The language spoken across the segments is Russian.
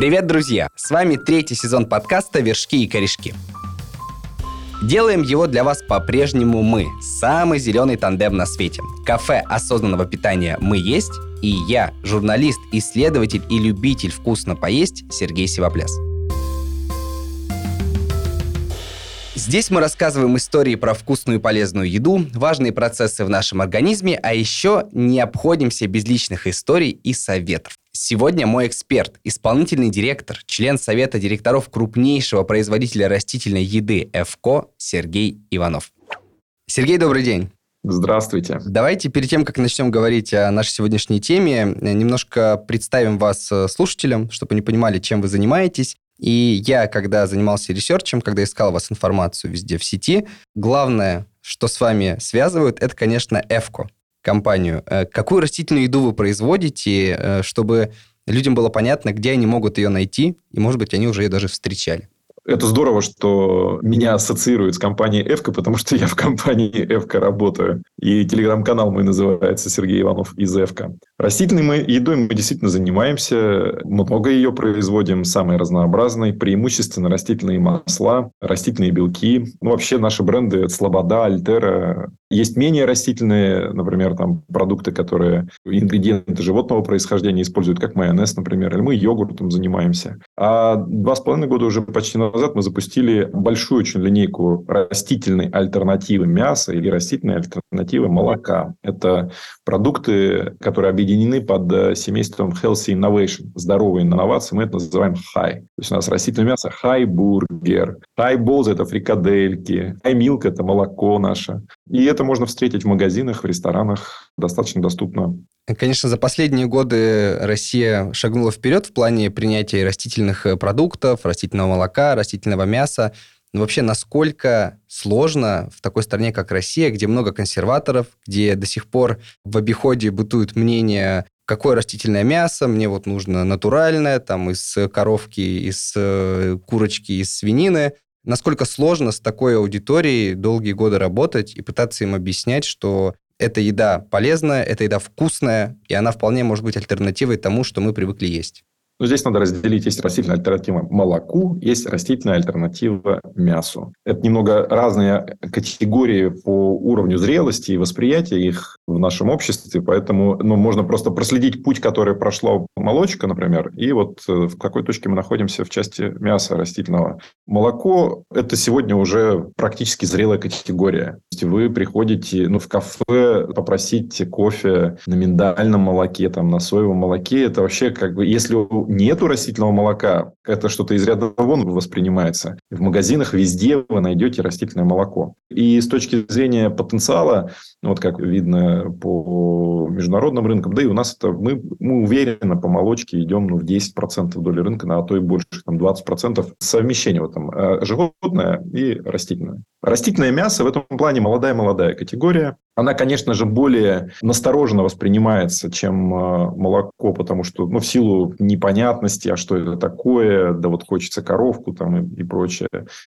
Привет, друзья! С вами третий сезон подкаста «Вершки и корешки». Делаем его для вас по-прежнему мы, самый зеленый тандем на свете. Кафе осознанного питания «Мы есть» и я, журналист, исследователь и любитель вкусно поесть Сергей Сивопляс. Здесь мы рассказываем истории про вкусную и полезную еду, важные процессы в нашем организме, а еще не обходимся без личных историй и советов. Сегодня мой эксперт, исполнительный директор, член Совета директоров крупнейшего производителя растительной еды ЭФКО Сергей Иванов. Сергей, добрый день. Здравствуйте. Давайте перед тем, как начнем говорить о нашей сегодняшней теме, немножко представим вас э, слушателям, чтобы они понимали, чем вы занимаетесь. И я, когда занимался ресерчем, когда искал вас информацию везде в сети, главное, что с вами связывают, это, конечно, Эвко, компанию. Э, какую растительную еду вы производите, э, чтобы людям было понятно, где они могут ее найти, и, может быть, они уже ее даже встречали? Это здорово, что меня ассоциируют с компанией «Эвка», потому что я в компании «Эвка» работаю. И телеграм-канал мой называется Сергей Иванов из «Эвка». Растительной мы, едой мы действительно занимаемся. Много ее производим, самые разнообразные. Преимущественно растительные масла, растительные белки. Ну, вообще наши бренды «Слобода», «Альтера». Есть менее растительные, например, там продукты, которые ингредиенты животного происхождения используют, как майонез, например. Или мы йогуртом занимаемся. А два с половиной года уже почти назад мы запустили большую очень линейку растительной альтернативы мяса или растительной альтернативы молока. Это продукты, которые объединены под э, семейством Healthy Innovation, здоровые инновации. Мы это называем High. То есть у нас растительное мясо High Balls – это фрикадельки, Milk – это молоко наше. И это можно встретить в магазинах, в ресторанах достаточно доступно. Конечно, за последние годы Россия шагнула вперед в плане принятия растительных э, продуктов, растительного молока, растительного мяса. Но вообще, насколько сложно в такой стране, как Россия, где много консерваторов, где до сих пор в обиходе бытует мнение, какое растительное мясо, мне вот нужно натуральное, там, из коровки, из э, курочки, из свинины. Насколько сложно с такой аудиторией долгие годы работать и пытаться им объяснять, что эта еда полезная, эта еда вкусная, и она вполне может быть альтернативой тому, что мы привыкли есть. Но здесь надо разделить. Есть растительная альтернатива молоку, есть растительная альтернатива мясу. Это немного разные категории по уровню зрелости и восприятия их в нашем обществе. Поэтому ну, можно просто проследить путь, который прошла молочка, например, и вот э, в какой точке мы находимся в части мяса растительного. Молоко – это сегодня уже практически зрелая категория. То есть вы приходите ну, в кафе попросить кофе на миндальном молоке, там, на соевом молоке. Это вообще как бы, если нету растительного молока, это что-то из ряда вон воспринимается. В магазинах везде вы найдете растительное молоко. И с точки зрения потенциала, вот как видно по международным рынкам, да и у нас это мы, мы уверенно по молочке идем ну, в 10% доли рынка, на а то и больше, там 20% совмещение вот там, э, животное и растительное. Растительное мясо в этом плане молодая-молодая категория. Она, конечно же, более настороженно воспринимается, чем э, молоко, потому что ну, в силу непонятности, а что это такое, да вот хочется коровку там и, и прочее.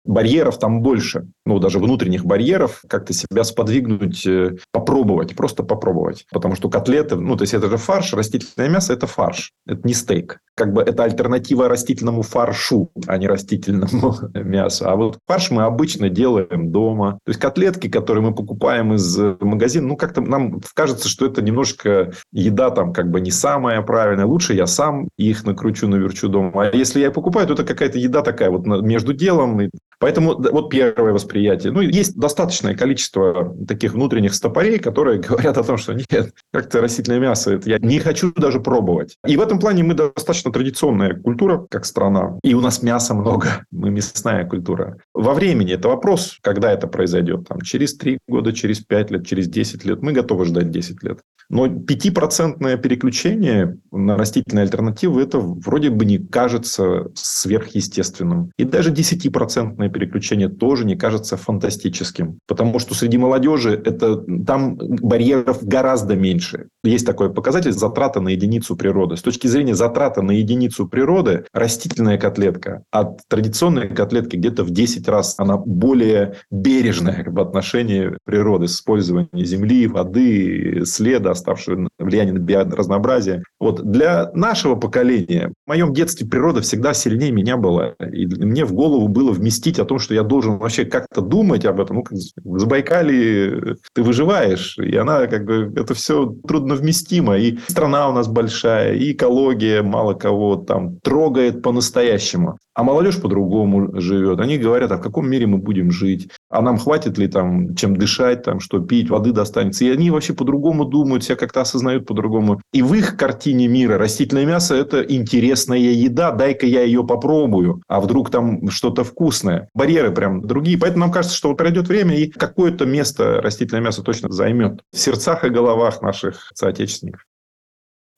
Барьеров там больше, ну, даже внутренних барьеров, как-то себя сподвигнуть, э, попробовать, просто попробовать. Потому что котлеты, ну, то есть это же фарш, растительное мясо – это фарш, это не стейк. Как бы это альтернатива растительному фаршу, а не растительному мясу. А вот фарш мы обычно делаем дома. То есть котлетки, которые мы покупаем из магазина, ну, как-то нам кажется, что это немножко еда там как бы не самая правильная. Лучше я сам их накручу, наверчу дома. А если я покупаю, то это какая-то еда такая вот между делом. Поэтому вот первое восприятие. Ну, есть достаточное количество таких внутренних стопорей, которые говорят о том, что нет, как-то растительное мясо, это я не хочу даже пробовать. И в этом плане мы достаточно традиционная культура, как страна. И у нас мяса много. Мы мясная культура. Во времени это вопрос, когда это произойдет. Там, через 3 года, через 5 лет, через 10 лет. Мы готовы ждать 10 лет. Но 5% переключение на растительные альтернативы, это вроде бы не кажется сверхъестественным. И даже 10% переключение тоже не кажется фантастическим. Потому что среди молодежи это, там барьеров гораздо меньше. Есть такой показатель затрата на единицу природы. С точки зрения затраты на единицу природы, растительная котлетка от традиционной котлетки где-то в 10 раз она более бережная в отношении природы, с использованием земли, воды, следа, оставшего в влияние на биоразнообразие. Вот для нашего поколения, в моем детстве природа всегда сильнее меня была. И мне в голову было вместить о том, что я должен вообще как-то думать об этом. Ну, в Забайкале ты выживаешь, и она как бы, это все трудно вместимо. И страна у нас большая, и экология мало кого там трогает по-настоящему. А молодежь по-другому живет. Они говорят, а в каком мире мы будем жить? А нам хватит ли там чем дышать, там, что пить, воды достанется? И они вообще по-другому думают, себя как-то осознают по-другому. И в их картине мира растительное мясо – это интересная еда, дай-ка я ее попробую. А вдруг там что-то вкусное? Барьеры прям другие. Поэтому нам кажется, что вот пройдет время, и какое-то место растительное мясо точно займет в сердцах и головах наших соотечественников.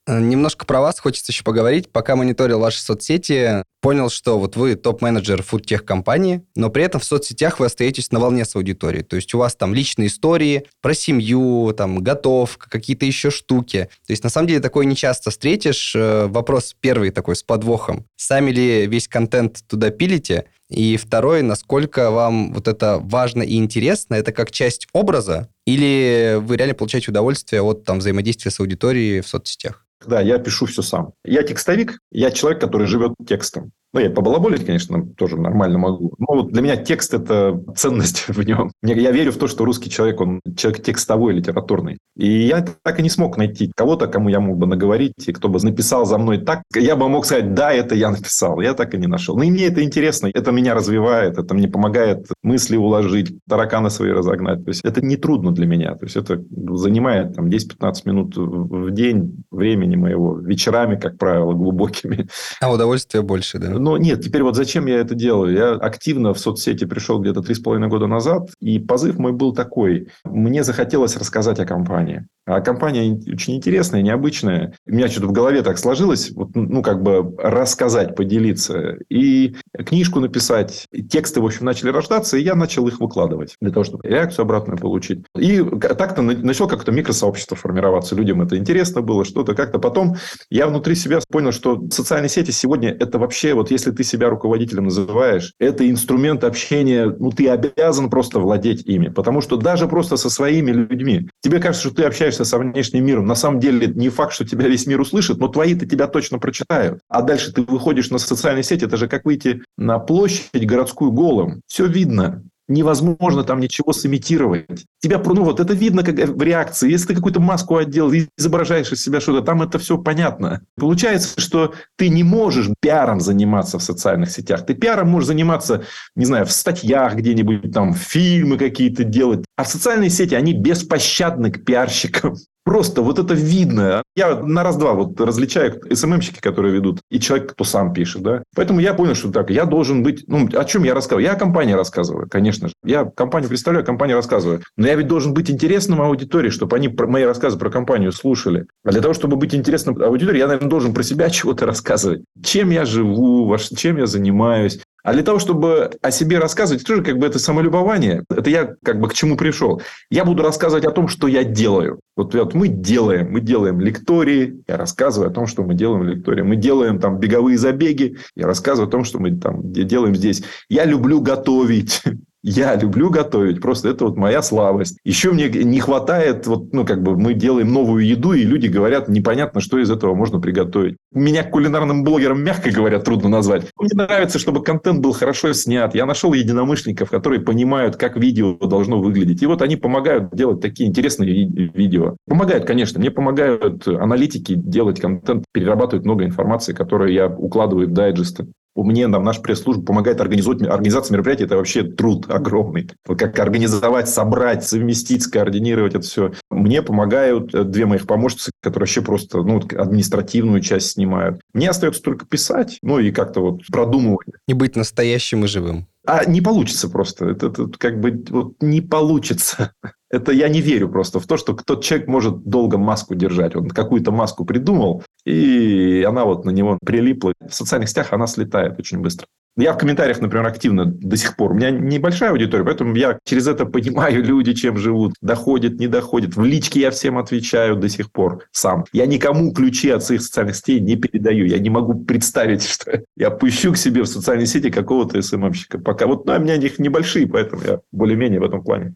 Э, немножко про вас хочется еще поговорить. Пока мониторил ваши соцсети, понял, что вот вы топ-менеджер фудтех-компании, но при этом в соцсетях вы остаетесь на волне с аудиторией. То есть у вас там личные истории про семью, там, готовка, какие-то еще штуки. То есть на самом деле такое не часто встретишь. Э, вопрос первый такой с подвохом. Сами ли весь контент туда пилите? И второй, насколько вам вот это важно и интересно, это как часть образа, или вы реально получаете удовольствие от там, взаимодействия с аудиторией в соцсетях? Да, я пишу все сам. Я текстовик, я человек, который живет текстом. Ну, я побалаболить, конечно, тоже нормально могу. Но вот для меня текст – это ценность в нем. Я верю в то, что русский человек, он человек текстовой, литературный. И я так и не смог найти кого-то, кому я мог бы наговорить, и кто бы написал за мной так. Я бы мог сказать, да, это я написал. Я так и не нашел. Но и мне это интересно, это меня развивает, это мне помогает мысли уложить, тараканы свои разогнать. То есть это не трудно для меня. То есть это занимает там 10-15 минут в день времени моего, вечерами, как правило, глубокими. А удовольствия больше, да? Но нет, теперь вот зачем я это делаю? Я активно в соцсети пришел где-то три с половиной года назад, и позыв мой был такой. Мне захотелось рассказать о компании. А компания очень интересная, необычная. У меня что-то в голове так сложилось, вот, ну, как бы рассказать, поделиться. И книжку написать. Тексты, в общем, начали рождаться, и я начал их выкладывать для того, чтобы реакцию обратную получить. И так-то начало как-то микросообщество формироваться. Людям это интересно было, что-то как-то. Потом я внутри себя понял, что социальные сети сегодня это вообще, вот если ты себя руководителем называешь, это инструмент общения, ну, ты обязан просто владеть ими. Потому что даже просто со своими людьми. Тебе кажется, что ты общаешься со внешним миром, на самом деле не факт, что тебя весь мир услышит, но твои-то тебя точно прочитают. А дальше ты выходишь на социальные сети, это же как выйти на площадь городскую голым. Все видно невозможно там ничего сымитировать. Тебя, ну вот это видно как в реакции. Если ты какую-то маску одел, изображаешь из себя что-то, там это все понятно. Получается, что ты не можешь пиаром заниматься в социальных сетях. Ты пиаром можешь заниматься, не знаю, в статьях где-нибудь, там, фильмы какие-то делать. А социальные сети, они беспощадны к пиарщикам. Просто вот это видно. Я на раз-два вот различаю СММщики, которые ведут, и человек, кто сам пишет. Да? Поэтому я понял, что так, я должен быть... Ну, о чем я рассказываю? Я о компании рассказываю, конечно же. Я компанию представляю, компанию рассказываю. Но я ведь должен быть интересным аудитории, чтобы они мои рассказы про компанию слушали. А для того, чтобы быть интересным аудитории, я, наверное, должен про себя чего-то рассказывать. Чем я живу, чем я занимаюсь, а для того, чтобы о себе рассказывать, тоже как бы это самолюбование. Это я как бы к чему пришел. Я буду рассказывать о том, что я делаю. Вот, вот мы делаем, мы делаем лектории, я рассказываю о том, что мы делаем лектории. Мы делаем там беговые забеги, я рассказываю о том, что мы там делаем здесь. Я люблю готовить. Я люблю готовить, просто это вот моя слабость. Еще мне не хватает, вот, ну, как бы мы делаем новую еду, и люди говорят, непонятно, что из этого можно приготовить. Меня кулинарным блогером, мягко говоря, трудно назвать. Мне нравится, чтобы контент был хорошо снят. Я нашел единомышленников, которые понимают, как видео должно выглядеть. И вот они помогают делать такие интересные видео. Помогают, конечно. Мне помогают аналитики делать контент, перерабатывать много информации, которую я укладываю в дайджесты мне нам наша пресс-служба помогает организовать организация мероприятий. Это вообще труд огромный. Вот как организовать, собрать, совместить, скоординировать это все. Мне помогают э, две моих помощницы, которые вообще просто ну, административную часть снимают. Мне остается только писать, ну и как-то вот продумывать. И быть настоящим и живым. А не получится просто. Это, это как бы вот не получится. Это я не верю просто в то, что тот человек может долго маску держать. Он какую-то маску придумал, и она вот на него прилипла. В социальных сетях она слетает очень быстро. Я в комментариях, например, активно до сих пор. У меня небольшая аудитория, поэтому я через это понимаю люди, чем живут. Доходит, не доходит. В личке я всем отвечаю до сих пор сам. Я никому ключи от своих социальных сетей не передаю. Я не могу представить, что я пущу к себе в социальные сети какого-то СММщика. Пока вот, ну, у меня них небольшие, поэтому я более-менее в этом плане.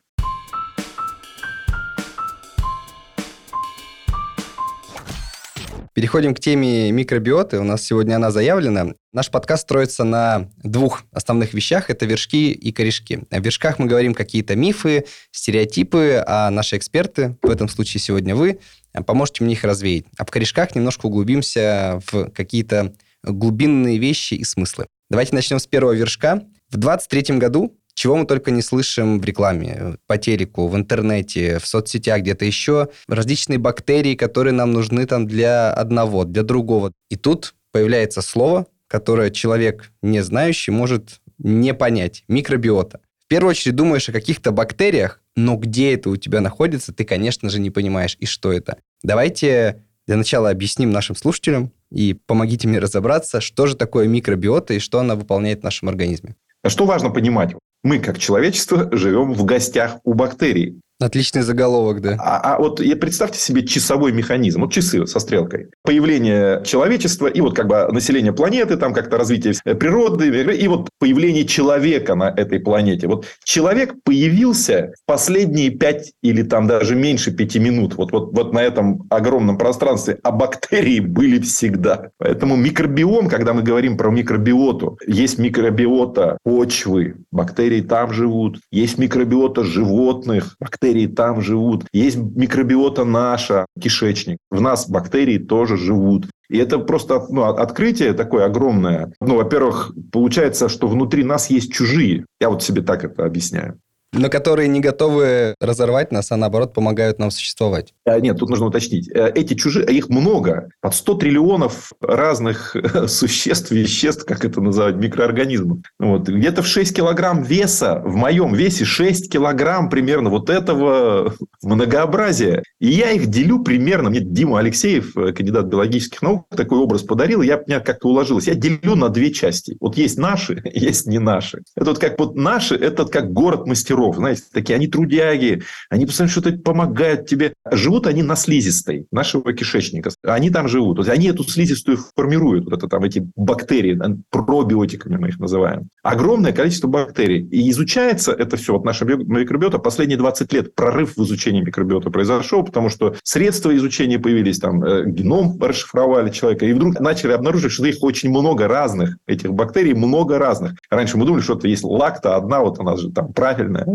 Переходим к теме микробиоты. У нас сегодня она заявлена. Наш подкаст строится на двух основных вещах. Это вершки и корешки. В вершках мы говорим какие-то мифы, стереотипы, а наши эксперты, в этом случае сегодня вы, поможете мне их развеять. А в корешках немножко углубимся в какие-то глубинные вещи и смыслы. Давайте начнем с первого вершка. В 23 году чего мы только не слышим в рекламе, по телеку, в интернете, в соцсетях, где-то еще. Различные бактерии, которые нам нужны там для одного, для другого. И тут появляется слово, которое человек, не знающий, может не понять. Микробиота. В первую очередь думаешь о каких-то бактериях, но где это у тебя находится, ты, конечно же, не понимаешь, и что это. Давайте для начала объясним нашим слушателям и помогите мне разобраться, что же такое микробиота и что она выполняет в нашем организме. Что важно понимать? Мы, как человечество, живем в гостях у бактерий. Отличный заголовок, да. А, а вот представьте себе часовой механизм, вот часы со стрелкой. Появление человечества и вот как бы население планеты, там как-то развитие природы, и вот появление человека на этой планете. Вот человек появился в последние пять или там даже меньше пяти минут. Вот, вот, вот на этом огромном пространстве. А бактерии были всегда. Поэтому микробиом, когда мы говорим про микробиоту, есть микробиота почвы, бактерии там живут. Есть микробиота животных, бактерии бактерии там живут. Есть микробиота наша, кишечник. В нас бактерии тоже живут. И это просто ну, открытие такое огромное. Ну, во-первых, получается, что внутри нас есть чужие. Я вот себе так это объясняю но которые не готовы разорвать нас, а наоборот помогают нам существовать. А, нет, тут нужно уточнить. Э, эти чужие, их много. Под 100 триллионов разных существ, веществ, как это называть, микроорганизмов. Вот. Где-то в 6 килограмм веса, в моем весе 6 килограмм примерно вот этого многообразия. И я их делю примерно. Мне Дима Алексеев, э, кандидат биологических наук, такой образ подарил, я меня как-то уложилось. Я делю на две части. Вот есть наши, есть не наши. Это вот как вот наши, это как город мастеров мастеров, знаете, такие, они трудяги, они постоянно что-то помогают тебе. Живут они на слизистой нашего кишечника. Они там живут. Вот они эту слизистую формируют. Вот это там эти бактерии, пробиотиками мы их называем. Огромное количество бактерий. И изучается это все, вот наша микробиота, последние 20 лет прорыв в изучении микробиота произошел, потому что средства изучения появились, там, э, геном расшифровали человека, и вдруг начали обнаружить, что их очень много разных, этих бактерий много разных. Раньше мы думали, что это есть лакта одна, вот она же там правильная,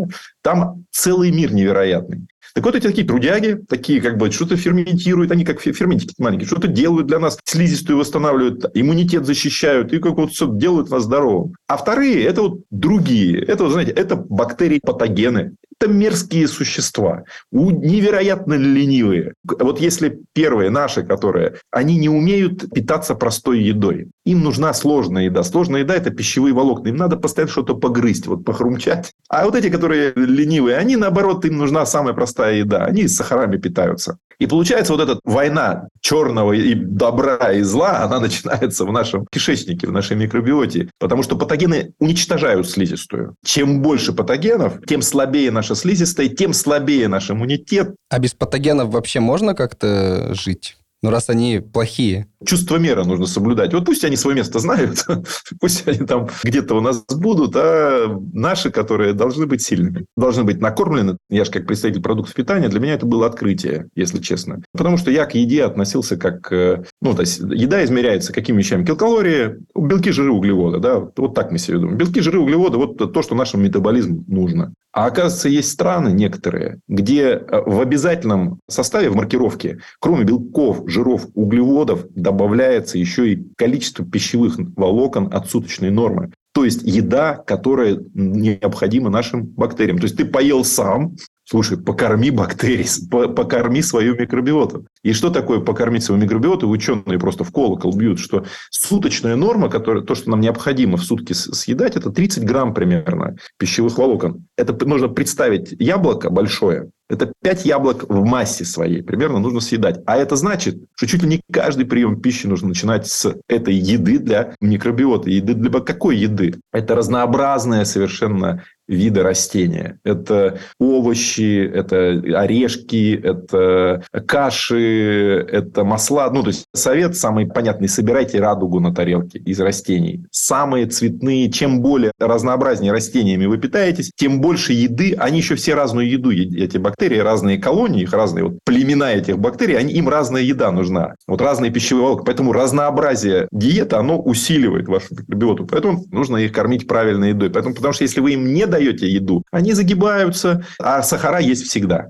там целый мир невероятный. Так вот, эти такие трудяги, такие как бы что-то ферментируют, они как ферментики маленькие, что-то делают для нас, слизистую восстанавливают, иммунитет защищают, и как вот все делают нас здоровым. А вторые – это вот другие. Это, вот, знаете, это бактерии-патогены. Это мерзкие существа, невероятно ленивые. Вот если первые наши, которые, они не умеют питаться простой едой. Им нужна сложная еда. Сложная еда – это пищевые волокна. Им надо постоянно что-то погрызть, вот похрумчать. А вот эти, которые ленивые, они, наоборот, им нужна самая простая еда. Они с сахарами питаются. И получается вот эта война черного и добра и зла, она начинается в нашем кишечнике, в нашей микробиоте. Потому что патогены уничтожают слизистую. Чем больше патогенов, тем слабее наша слизистая, тем слабее наш иммунитет. А без патогенов вообще можно как-то жить? Ну, раз они плохие. Чувство меры нужно соблюдать. Вот пусть они свое место знают, пусть они там где-то у нас будут, а наши, которые должны быть сильными, должны быть накормлены. Я же как представитель продуктов питания, для меня это было открытие, если честно. Потому что я к еде относился как... Э, ну, то есть, еда измеряется какими вещами? Килокалории, белки, жиры, углеводы. Да? Вот так мы себе думаем. Белки, жиры, углеводы – вот то, что нашему метаболизму нужно. А оказывается, есть страны некоторые, где э, в обязательном составе, в маркировке, кроме белков, жиров, углеводов, добавляется еще и количество пищевых волокон от суточной нормы. То есть еда, которая необходима нашим бактериям. То есть ты поел сам, Слушай, покорми бактерии, покорми свою микробиоту. И что такое покормить свою микробиоту? Ученые просто в колокол бьют, что суточная норма, которая, то, что нам необходимо в сутки съедать, это 30 грамм примерно пищевых волокон. Это нужно представить яблоко большое, это 5 яблок в массе своей примерно нужно съедать. А это значит, что чуть ли не каждый прием пищи нужно начинать с этой еды для микробиота. Еды для какой еды? Это разнообразная совершенно вида растения. Это овощи, это орешки, это каши, это масла. Ну, то есть, совет самый понятный. Собирайте радугу на тарелке из растений. Самые цветные. Чем более разнообразнее растениями вы питаетесь, тем больше еды. Они еще все разную еду, эти бактерии, разные колонии, их разные вот племена этих бактерий, они, им разная еда нужна. Вот разные пищевые волокна. Поэтому разнообразие диеты, оно усиливает вашу микробиоту. Поэтому нужно их кормить правильной едой. Поэтому, потому что если вы им не даете еду, они загибаются, а сахара есть всегда.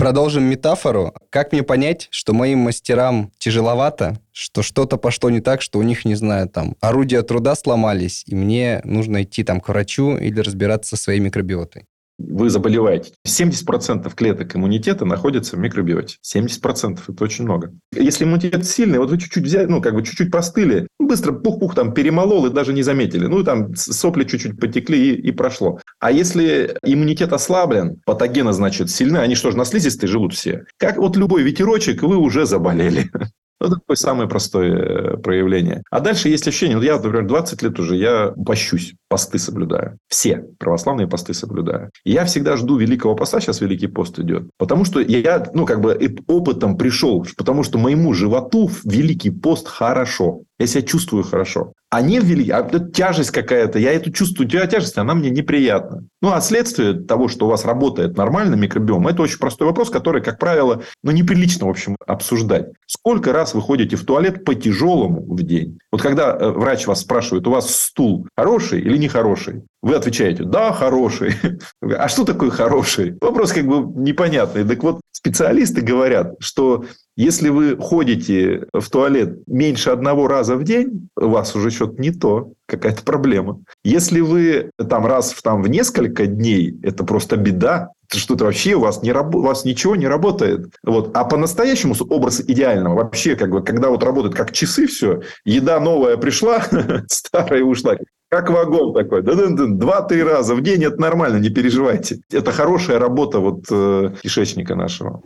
Продолжим метафору. Как мне понять, что моим мастерам тяжеловато, что что-то пошло не так, что у них, не знаю, там, орудия труда сломались, и мне нужно идти там к врачу или разбираться со своей микробиотой? вы заболеваете. 70% клеток иммунитета находятся в микробиоте. 70% – это очень много. Если иммунитет сильный, вот вы чуть-чуть взяли, ну, как бы чуть-чуть простыли, быстро пух-пух там перемолол и даже не заметили. Ну, там сопли чуть-чуть потекли и, и прошло. А если иммунитет ослаблен, патогены, значит, сильны, они что же, на слизистой живут все? Как вот любой ветерочек, вы уже заболели. Ну, это такое самое простое э, проявление. А дальше есть ощущение, вот я, например, 20 лет уже, я пощусь, посты соблюдаю. Все православные посты соблюдаю. И я всегда жду Великого Поста, сейчас Великий пост идет. Потому что я, ну, как бы опытом пришел, потому что моему животу Великий пост хорошо. Я себя чувствую хорошо. А не ввели, а это тяжесть какая-то. Я эту чувствую, тяжесть, она мне неприятна. Ну, а следствие того, что у вас работает нормально микробиом, это очень простой вопрос, который, как правило, ну, неприлично, в общем, обсуждать. Сколько раз вы ходите в туалет по тяжелому в день? Вот когда э, врач вас спрашивает, у вас стул хороший или нехороший? Вы отвечаете, да, хороший. А что такое хороший? Вопрос как бы непонятный. Так вот, специалисты говорят, что если вы ходите в туалет меньше одного раза в день, у вас уже что-то не то, какая-то проблема. Если вы там раз в, там, в несколько дней, это просто беда, что-то вообще у вас, не у вас ничего не работает. Вот. А по-настоящему образ идеального, вообще, как бы, когда вот работает как часы все, еда новая пришла, старая ушла. Как вагон такой. Два-три раза в день это нормально, не переживайте. Это хорошая работа вот э, кишечника нашего.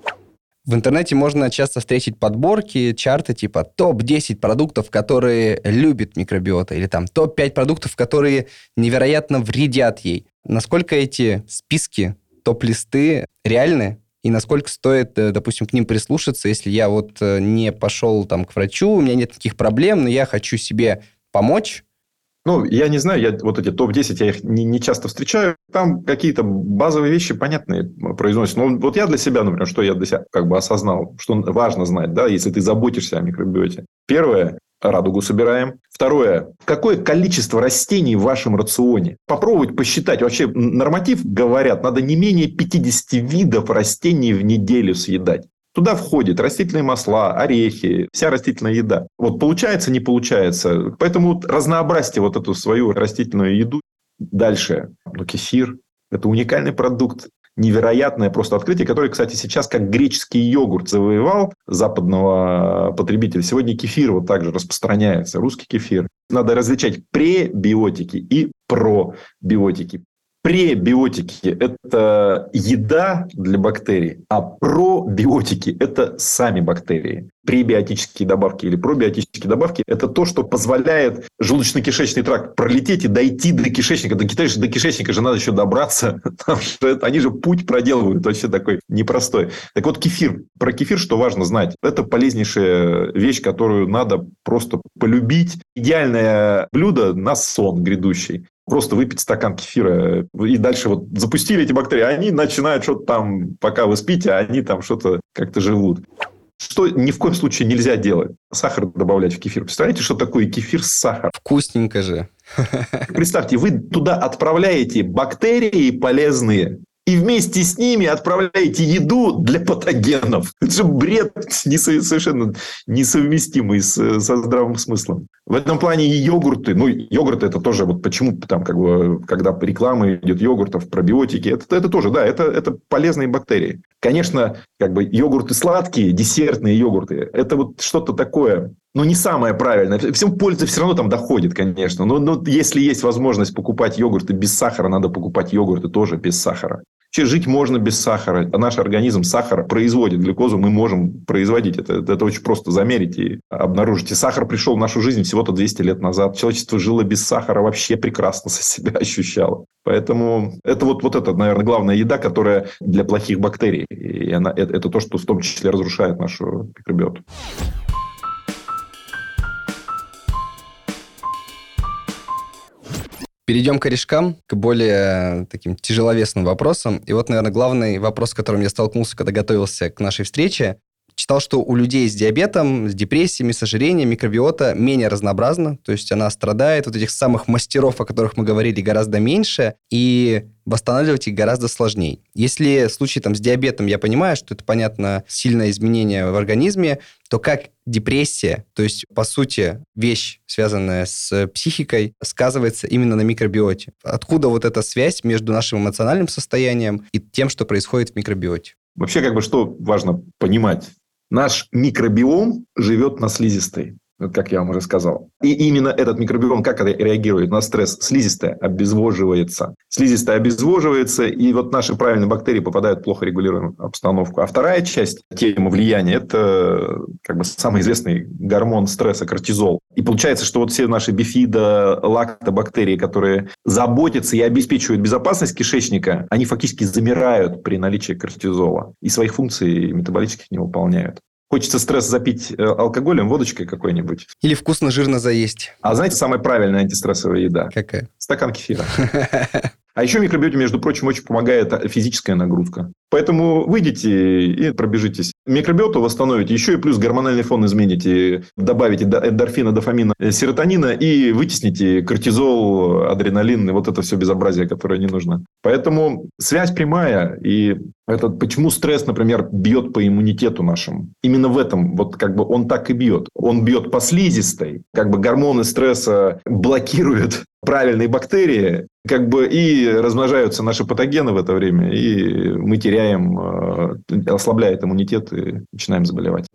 В интернете можно часто встретить подборки, чарты типа топ-10 продуктов, которые любит микробиота, или там топ-5 продуктов, которые невероятно вредят ей. Насколько эти списки, топ-листы реальны? И насколько стоит, э, допустим, к ним прислушаться, если я вот э, не пошел там к врачу, у меня нет никаких проблем, но я хочу себе помочь, ну, я не знаю, я вот эти топ-10, я их не, не часто встречаю. Там какие-то базовые вещи понятные произносятся. Но вот я для себя, например, что я для себя как бы осознал, что важно знать, да, если ты заботишься о микробиоте. Первое, радугу собираем. Второе, какое количество растений в вашем рационе? Попробовать посчитать. Вообще норматив, говорят, надо не менее 50 видов растений в неделю съедать. Туда входит растительные масла, орехи, вся растительная еда. Вот получается, не получается. Поэтому разнообразьте вот эту свою растительную еду. Дальше. Ну, кефир. Это уникальный продукт невероятное просто открытие, которое, кстати, сейчас как греческий йогурт завоевал западного потребителя. Сегодня кефир вот также распространяется, русский кефир. Надо различать пребиотики и пробиотики. Пребиотики – это еда для бактерий, а пробиотики – это сами бактерии. Пребиотические добавки или пробиотические добавки – это то, что позволяет желудочно-кишечный тракт пролететь и дойти до кишечника. До, кишечника, до кишечника же надо еще добраться. Они же путь проделывают вообще такой непростой. Так вот, кефир. Про кефир что важно знать? Это полезнейшая вещь, которую надо просто полюбить. Идеальное блюдо на сон грядущий просто выпить стакан кефира и дальше вот запустили эти бактерии, они начинают что-то там, пока вы спите, а они там что-то как-то живут. Что ни в коем случае нельзя делать? Сахар добавлять в кефир. Представляете, что такое кефир с сахаром? Вкусненько же. Представьте, вы туда отправляете бактерии полезные, и вместе с ними отправляете еду для патогенов. Это же бред совершенно несовместимый с, со здравым смыслом. В этом плане и йогурты, ну, йогурты это тоже, вот почему там, как бы, когда реклама идет йогуртов, пробиотики, это, это тоже, да, это, это полезные бактерии. Конечно, как бы йогурты сладкие, десертные йогурты, это вот что-то такое но не самое правильное. Всем польза все равно там доходит, конечно. Но, но если есть возможность покупать йогурты без сахара, надо покупать йогурты тоже без сахара. Вообще жить можно без сахара. А наш организм сахар производит глюкозу, мы можем производить. Это, это очень просто замерить и обнаружить. И сахар пришел в нашу жизнь всего-то 200 лет назад. Человечество жило без сахара, вообще прекрасно себя ощущало. Поэтому это вот, вот это, наверное, главная еда, которая для плохих бактерий. И она, это, это то, что в том числе разрушает нашу микробиоту. Перейдем к корешкам, к более таким тяжеловесным вопросам. И вот, наверное, главный вопрос, с которым я столкнулся, когда готовился к нашей встрече, читал, что у людей с диабетом, с депрессиями, с ожирением микробиота менее разнообразна, то есть она страдает, вот этих самых мастеров, о которых мы говорили, гораздо меньше, и восстанавливать их гораздо сложнее. Если в случае там, с диабетом я понимаю, что это, понятно, сильное изменение в организме, то как депрессия, то есть, по сути, вещь, связанная с психикой, сказывается именно на микробиоте? Откуда вот эта связь между нашим эмоциональным состоянием и тем, что происходит в микробиоте? Вообще, как бы, что важно понимать Наш микробиом живет на слизистой как я вам уже сказал. И именно этот микробиом как реагирует на стресс? Слизистая обезвоживается. Слизистая обезвоживается, и вот наши правильные бактерии попадают в плохо регулируемую обстановку. А вторая часть темы влияния – это как бы самый известный гормон стресса – кортизол. И получается, что вот все наши бифидо, лактобактерии, которые заботятся и обеспечивают безопасность кишечника, они фактически замирают при наличии кортизола и своих функций метаболических не выполняют. Хочется стресс запить э, алкоголем, водочкой какой-нибудь. Или вкусно жирно заесть. А знаете, самая правильная антистрессовая еда? Какая? Стакан кефира. А еще микробиоте, между прочим, очень помогает физическая нагрузка. Поэтому выйдете и пробежитесь. Микробиоту восстановите, еще и плюс гормональный фон измените, добавите эндорфина, дофамина, э, серотонина и вытесните кортизол, адреналин и вот это все безобразие, которое не нужно. Поэтому связь прямая. И это почему стресс, например, бьет по иммунитету нашему. Именно в этом, вот как бы он так и бьет. Он бьет по слизистой. Как бы гормоны стресса блокируют правильные бактерии, как бы и размножаются наши патогены в это время, и мы теряем, э, ослабляет иммунитет и начинаем заболевать.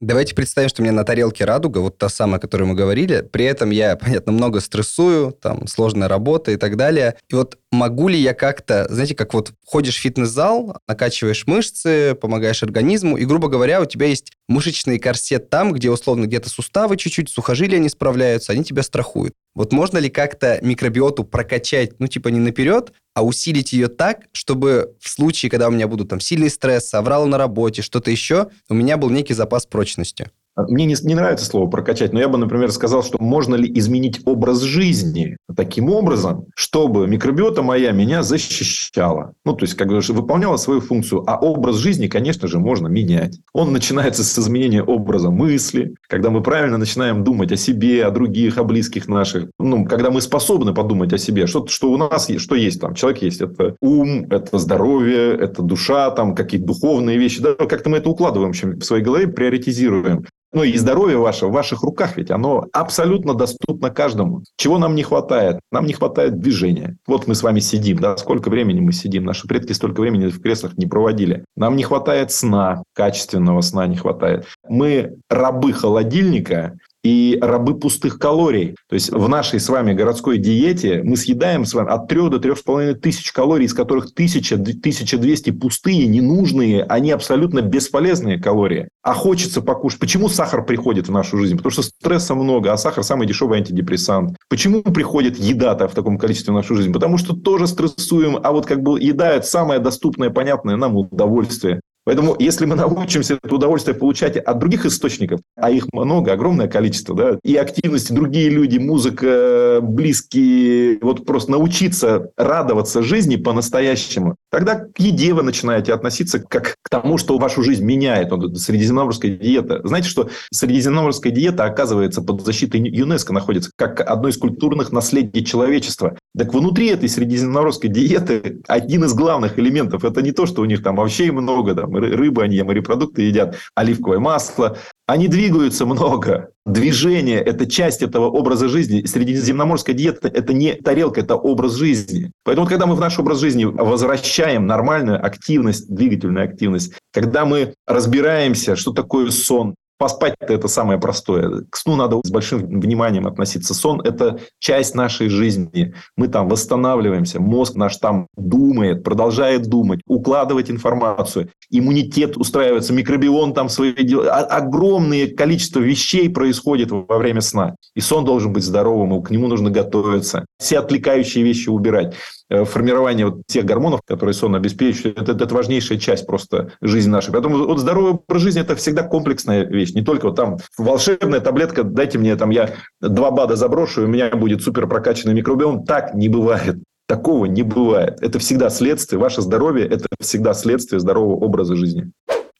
Давайте представим, что у меня на тарелке радуга, вот та самая, о которой мы говорили. При этом я, понятно, много стрессую, там, сложная работа и так далее. И вот могу ли я как-то, знаете, как вот ходишь в фитнес-зал, накачиваешь мышцы, помогаешь организму, и, грубо говоря, у тебя есть мышечный корсет там, где, условно, где-то суставы чуть-чуть, сухожилия не справляются, они тебя страхуют. Вот можно ли как-то микробиоту прокачать, ну, типа не наперед, а усилить ее так, чтобы в случае, когда у меня будут там сильный стресс, авралы на работе, что-то еще, у меня был некий запас прочности? А мне не, не нравится слово прокачать, но я бы, например, сказал, что можно ли изменить образ жизни таким образом, чтобы микробиота моя меня защищала. Ну, то есть, как бы выполняла свою функцию. А образ жизни, конечно же, можно менять. Он начинается с изменения образа мысли, когда мы правильно начинаем думать о себе, о других, о близких наших. Ну, когда мы способны подумать о себе. Что, что у нас что есть там? Человек есть. Это ум, это здоровье, это душа, там какие-то духовные вещи. Да, как-то мы это укладываем в своей голове, приоритизируем. Ну и здоровье ваше в ваших руках, ведь оно абсолютно доступно каждому. Чего нам не хватает? Нам не хватает движения. Вот мы с вами сидим, да, сколько времени мы сидим. Наши предки столько времени в креслах не проводили. Нам не хватает сна, качественного сна не хватает. Мы рабы холодильника, и рабы пустых калорий. То есть в нашей с вами городской диете мы съедаем с вами от 3 до 3,5 тысяч калорий, из которых 1000, 1200 пустые, ненужные, они абсолютно бесполезные калории. А хочется покушать. Почему сахар приходит в нашу жизнь? Потому что стресса много, а сахар самый дешевый антидепрессант. Почему приходит еда-то в таком количестве в нашу жизнь? Потому что тоже стрессуем, а вот как бы еда – это самое доступное, понятное нам удовольствие. Поэтому, если мы научимся это удовольствие получать от других источников, а их много, огромное количество, да, и активности, другие люди, музыка, близкие, вот просто научиться радоваться жизни по-настоящему, тогда к еде вы начинаете относиться как к тому, что вашу жизнь меняет. Вот средиземноморская диета. Знаете, что средиземноморская диета, оказывается, под защитой ЮНЕСКО находится как одно из культурных наследий человечества. Так внутри этой средиземноморской диеты один из главных элементов – это не то, что у них там овощей много, там, рыбы они, морепродукты едят, оливковое масло. Они двигаются много. Движение – это часть этого образа жизни. Средиземноморская диета – это не тарелка, это образ жизни. Поэтому, когда мы в наш образ жизни возвращаем нормальную активность, двигательную активность, когда мы разбираемся, что такое сон, Поспать-то это самое простое. К сну надо с большим вниманием относиться. Сон – это часть нашей жизни. Мы там восстанавливаемся, мозг наш там думает, продолжает думать, укладывать информацию. Иммунитет устраивается, микробион там свои дела. Огромное количество вещей происходит во время сна. И сон должен быть здоровым, и к нему нужно готовиться. Все отвлекающие вещи убирать. Э, формирование вот тех гормонов, которые сон обеспечивают, это, это важнейшая часть просто жизни нашей. Поэтому вот здоровый образ жизни – это всегда комплексная вещь. Не только вот там волшебная таблетка, дайте мне там, я два БАДа заброшу, и у меня будет супер прокачанный микробиом. Так не бывает. Такого не бывает. Это всегда следствие. Ваше здоровье – это всегда следствие здорового образа жизни.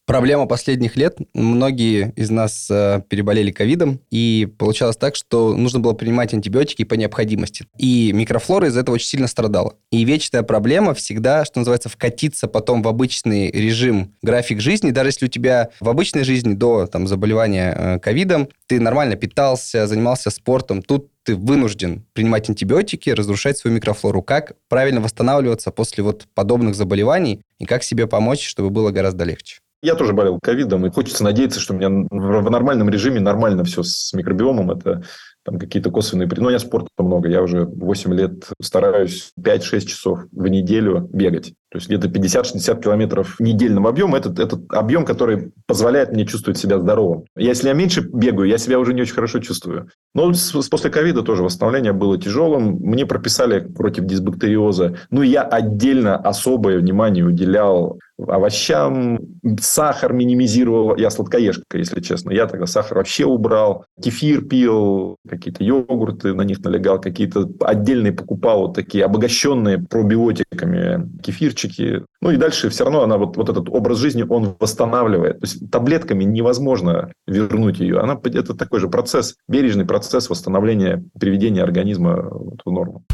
Проблема последних лет. Многие из нас э, переболели ковидом, и получалось так, что нужно было принимать антибиотики по необходимости. И микрофлора из этого очень сильно страдала. И вечная проблема всегда, что называется, вкатиться потом в обычный режим, график жизни. Даже если у тебя в обычной жизни до там, заболевания э, ковидом ты нормально питался, занимался спортом, тут ты вынужден принимать антибиотики, разрушать свою микрофлору. Как правильно восстанавливаться после вот подобных заболеваний и как себе помочь, чтобы было гораздо легче? Я тоже болел ковидом, и хочется надеяться, что у меня в нормальном режиме нормально все с микробиомом. Это там какие-то косвенные... Но меня спорта много. Я уже 8 лет стараюсь 5-6 часов в неделю бегать. То есть где-то 50-60 километров недельного объема. Этот, этот объем, который позволяет мне чувствовать себя здоровым. Если я меньше бегаю, я себя уже не очень хорошо чувствую. Но после ковида тоже восстановление было тяжелым. Мне прописали против дисбактериоза. Ну, я отдельно особое внимание уделял овощам, сахар минимизировал. Я сладкоежка, если честно. Я тогда сахар вообще убрал. Кефир пил, какие-то йогурты на них налегал, какие-то отдельные покупал вот такие обогащенные пробиотиками кефирчики. Ну и дальше все равно она вот, вот этот образ жизни, он восстанавливает. То есть таблетками невозможно вернуть ее. Она, это такой же процесс, бережный процесс восстановления, приведения организма в норму.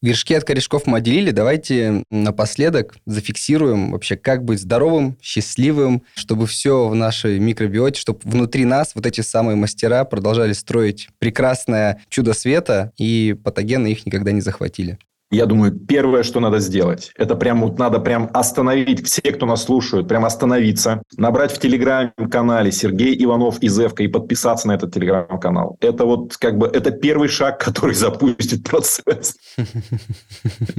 Вершки от корешков мы отделили. Давайте напоследок зафиксируем вообще, как быть здоровым, счастливым, чтобы все в нашей микробиоте, чтобы внутри нас вот эти самые мастера продолжали строить прекрасное чудо света, и патогены их никогда не захватили. Я думаю, первое, что надо сделать, это прям вот надо прям остановить все, кто нас слушают, прям остановиться, набрать в телеграм-канале Сергей Иванов из Эвка и подписаться на этот телеграм-канал. Это вот как бы, это первый шаг, который запустит процесс.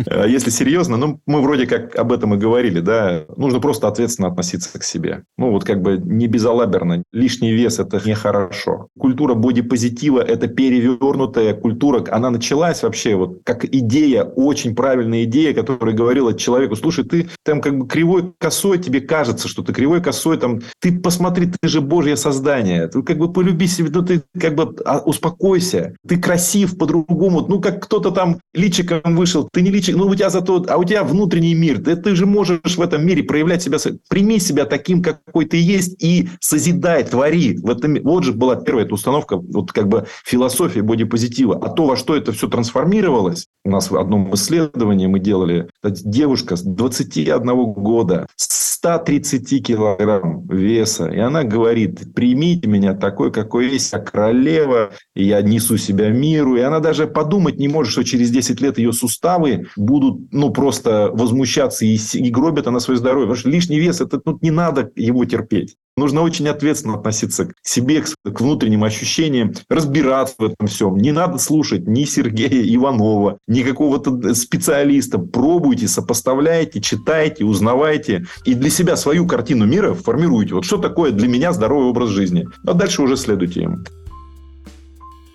А если серьезно, ну, мы вроде как об этом и говорили, да, нужно просто ответственно относиться к себе. Ну, вот как бы не безалаберно. Лишний вес – это нехорошо. Культура бодипозитива – это перевернутая культура. Она началась вообще вот как идея очень правильная идея, которая говорила человеку, слушай, ты там как бы кривой косой, тебе кажется, что ты кривой косой, там, ты посмотри, ты же Божье создание, ты как бы полюби себя, ну ты как бы а, успокойся, ты красив по-другому, ну как кто-то там личиком вышел, ты не личик, ну у тебя зато, а у тебя внутренний мир, ты, ты же можешь в этом мире проявлять себя, прими себя таким, какой ты есть и созидай, твори. В этом, вот же была первая эта установка, вот как бы философия бодипозитива. А то, во что это все трансформировалось, у нас в одном исследовании мы делали, девушка с 21 года, 130 килограмм веса, и она говорит, примите меня такой, какой есть, я королева, и я несу себя миру, и она даже подумать не может, что через 10 лет ее суставы будут, ну, просто возмущаться и, и гробят она свое здоровье, потому что лишний вес, это ну, не надо его терпеть. Нужно очень ответственно относиться к себе, к внутренним ощущениям, разбираться в этом всем. Не надо слушать ни Сергея Иванова, ни какого-то специалиста. Пробуйте, сопоставляйте, читайте, узнавайте. И для себя свою картину мира формируйте. Вот что такое для меня здоровый образ жизни. А дальше уже следуйте ему.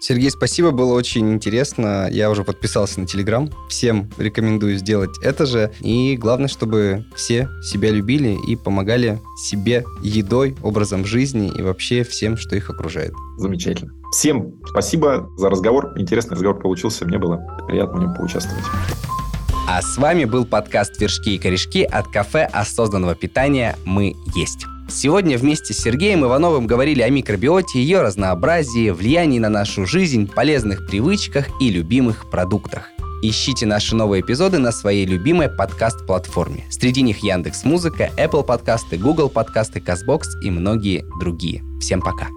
Сергей, спасибо, было очень интересно. Я уже подписался на Телеграм. Всем рекомендую сделать это же. И главное, чтобы все себя любили и помогали себе едой, образом жизни и вообще всем, что их окружает. Замечательно. Всем спасибо за разговор. Интересный разговор получился. Мне было приятно в нем поучаствовать. А с вами был подкаст «Вершки и корешки» от кафе осознанного питания «Мы есть». Сегодня вместе с Сергеем Ивановым говорили о микробиоте, ее разнообразии, влиянии на нашу жизнь, полезных привычках и любимых продуктах. Ищите наши новые эпизоды на своей любимой подкаст-платформе. Среди них Яндекс Музыка, Apple подкасты, Google подкасты, Казбокс и многие другие. Всем пока!